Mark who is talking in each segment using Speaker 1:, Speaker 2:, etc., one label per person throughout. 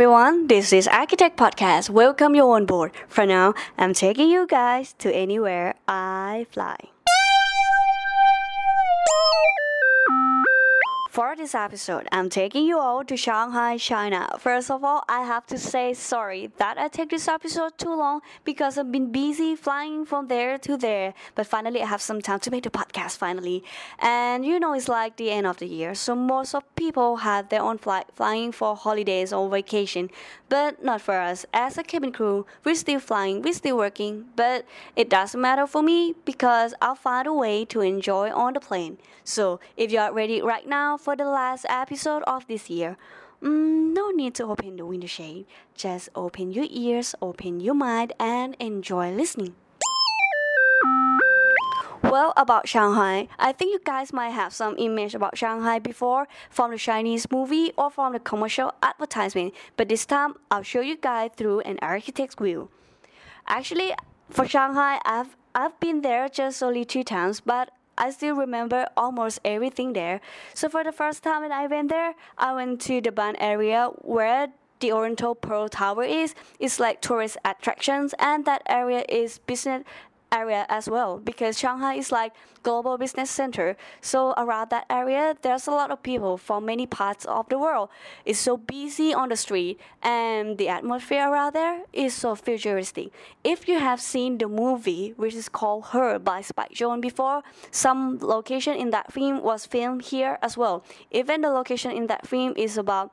Speaker 1: everyone, this is Airchitect Podcast. Welcome you on board. For now, I'm taking you guys to anywhere I fly. For this episode, I'm taking you all to Shanghai, China. First of all, I have to say sorry that I take this episode too long because I've been busy flying from there to there. But finally, I have some time to make the podcast finally. And you know, it's like the end of the year, so most of people have their own flight flying for holidays or vacation. But not for us. As a cabin crew, we're still flying, we're still working. But it doesn't matter for me because I'll find a way to enjoy on the plane. So if you are ready right now for the last episode of this year. Mm, no need to open the window shade. Just open your ears, open your mind, and enjoy listening. Well, about Shanghai, I think you guys might have some image about Shanghai before from the Chinese movie or from the commercial advertisement, but this time I'll show you guys through an architect's view. Actually, for Shanghai, I've I've been there just only two times, but I still remember almost everything there. So for the first time when I went there, I went to the Bund area where the Oriental Pearl Tower is. It's like tourist attractions, and that area is business area as well because Shanghai is like global business center. So around that area, there's a lot of people from many parts of the world. It's so busy on the street, and the atmosphere around there is so futuristic. If you have seen the movie, which is called Her by Spike Jonze before, some location in that film was filmed here as well. Even the location in that film is about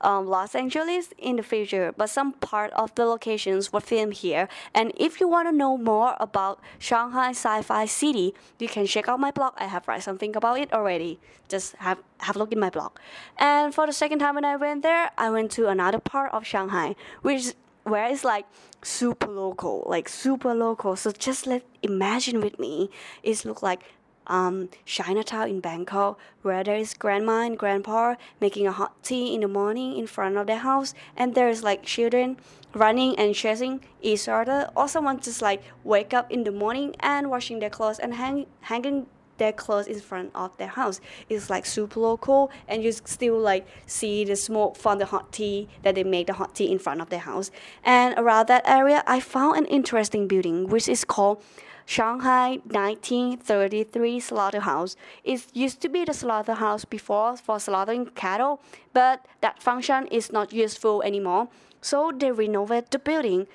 Speaker 1: um, Los Angeles in the future, but some part of the locations were filmed here. And if you want to know more about Shanghai Sci-Fi City, you can check out my blog. I have write something about it already. Just have have a look in my blog. And for the second time when I went there, I went to another part of Shanghai, which where it's like super local, like super local. So just let imagine with me, it look like um, Chinatown in Bangkok, where there is grandma and grandpa making a hot tea in the morning in front of their house, and there's like children running and chasing each other, or someone just like wake up in the morning and washing their clothes and hang, hanging their clothes in front of their house. It's like super local, and you still like see the smoke from the hot tea that they make the hot tea in front of their house. And around that area, I found an interesting building which is called Shanghai 1933 slaughterhouse. It used to be the slaughterhouse before for slaughtering cattle, but that function is not useful anymore. So they renovated the building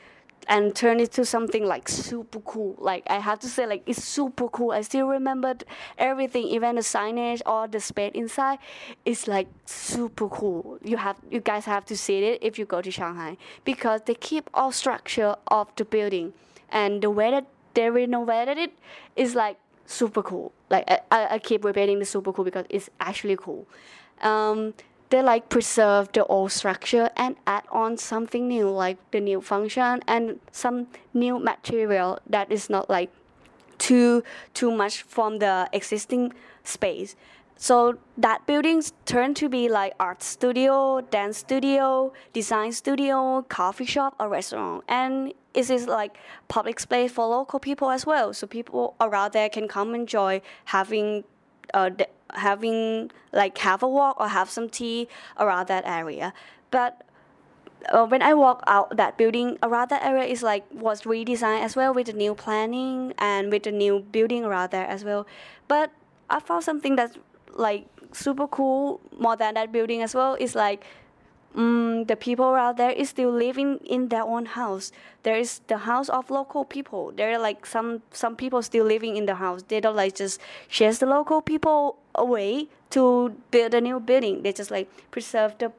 Speaker 1: and turn it to something like super cool. Like I have to say, like it's super cool. I still remember everything, even the signage or the space inside. It's like super cool. You have you guys have to see it if you go to Shanghai because they keep all structure of the building and the way that they renovated it is like super cool. Like I, I keep repeating the super cool because it's actually cool. Um, they like preserve the old structure and add on something new like the new function and some new material that is not like too too much from the existing space. So that buildings turn to be like art studio dance studio design studio coffee shop or restaurant. And it is like public space for local people as well. So people around there can come enjoy having uh, having like have a walk or have some tea around that area. But uh, when I walk out that building around that area is like was redesigned as well with the new planning and with the new building around there as well. But I found something that's like super cool more than that building as well is like um, the people out there is still living in their own house. There is the house of local people. There are like some some people still living in the house. They don't like just chase the local people away to build a new building. They just like preserve the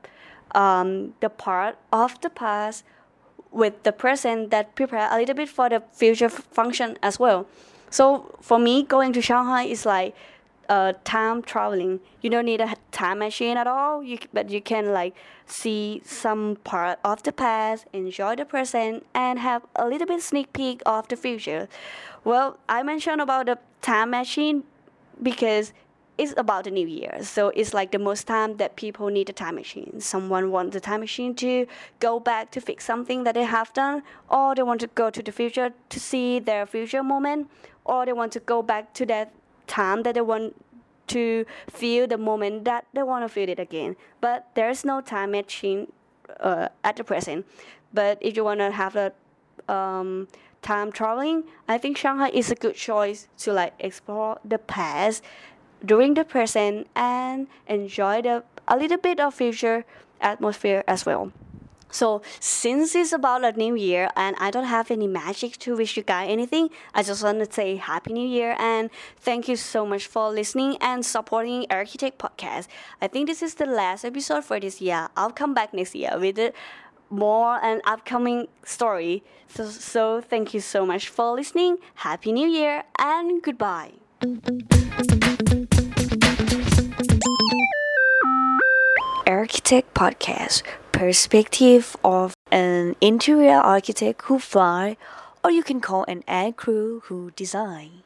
Speaker 1: um, the part of the past with the present that prepare a little bit for the future function as well. So for me, going to Shanghai is like uh, time traveling. You don't need a time machine at all. You but you can like see some part of the past, enjoy the present, and have a little bit sneak peek of the future. Well, I mentioned about the time machine because it's about the new year. So it's like the most time that people need a time machine. Someone wants a time machine to go back to fix something that they have done, or they want to go to the future to see their future moment, or they want to go back to that time that they want to feel the moment that they want to feel it again. But there's no time machine uh, at the present. But if you wanna have a um, time traveling, I think Shanghai is a good choice to like explore the past during the present and enjoy the a little bit of future atmosphere as well. So since it's about a new year and I don't have any magic to wish you guys anything, I just want to say happy new year and thank you so much for listening and supporting Airchitect Podcast. I think this is the last episode for this year. I'll come back next year with more an upcoming story. So, so thank you so much for listening. Happy New Year and goodbye. Airchitect Podcast Perspective of an interior architect who fly, or you can call an ad crew who design.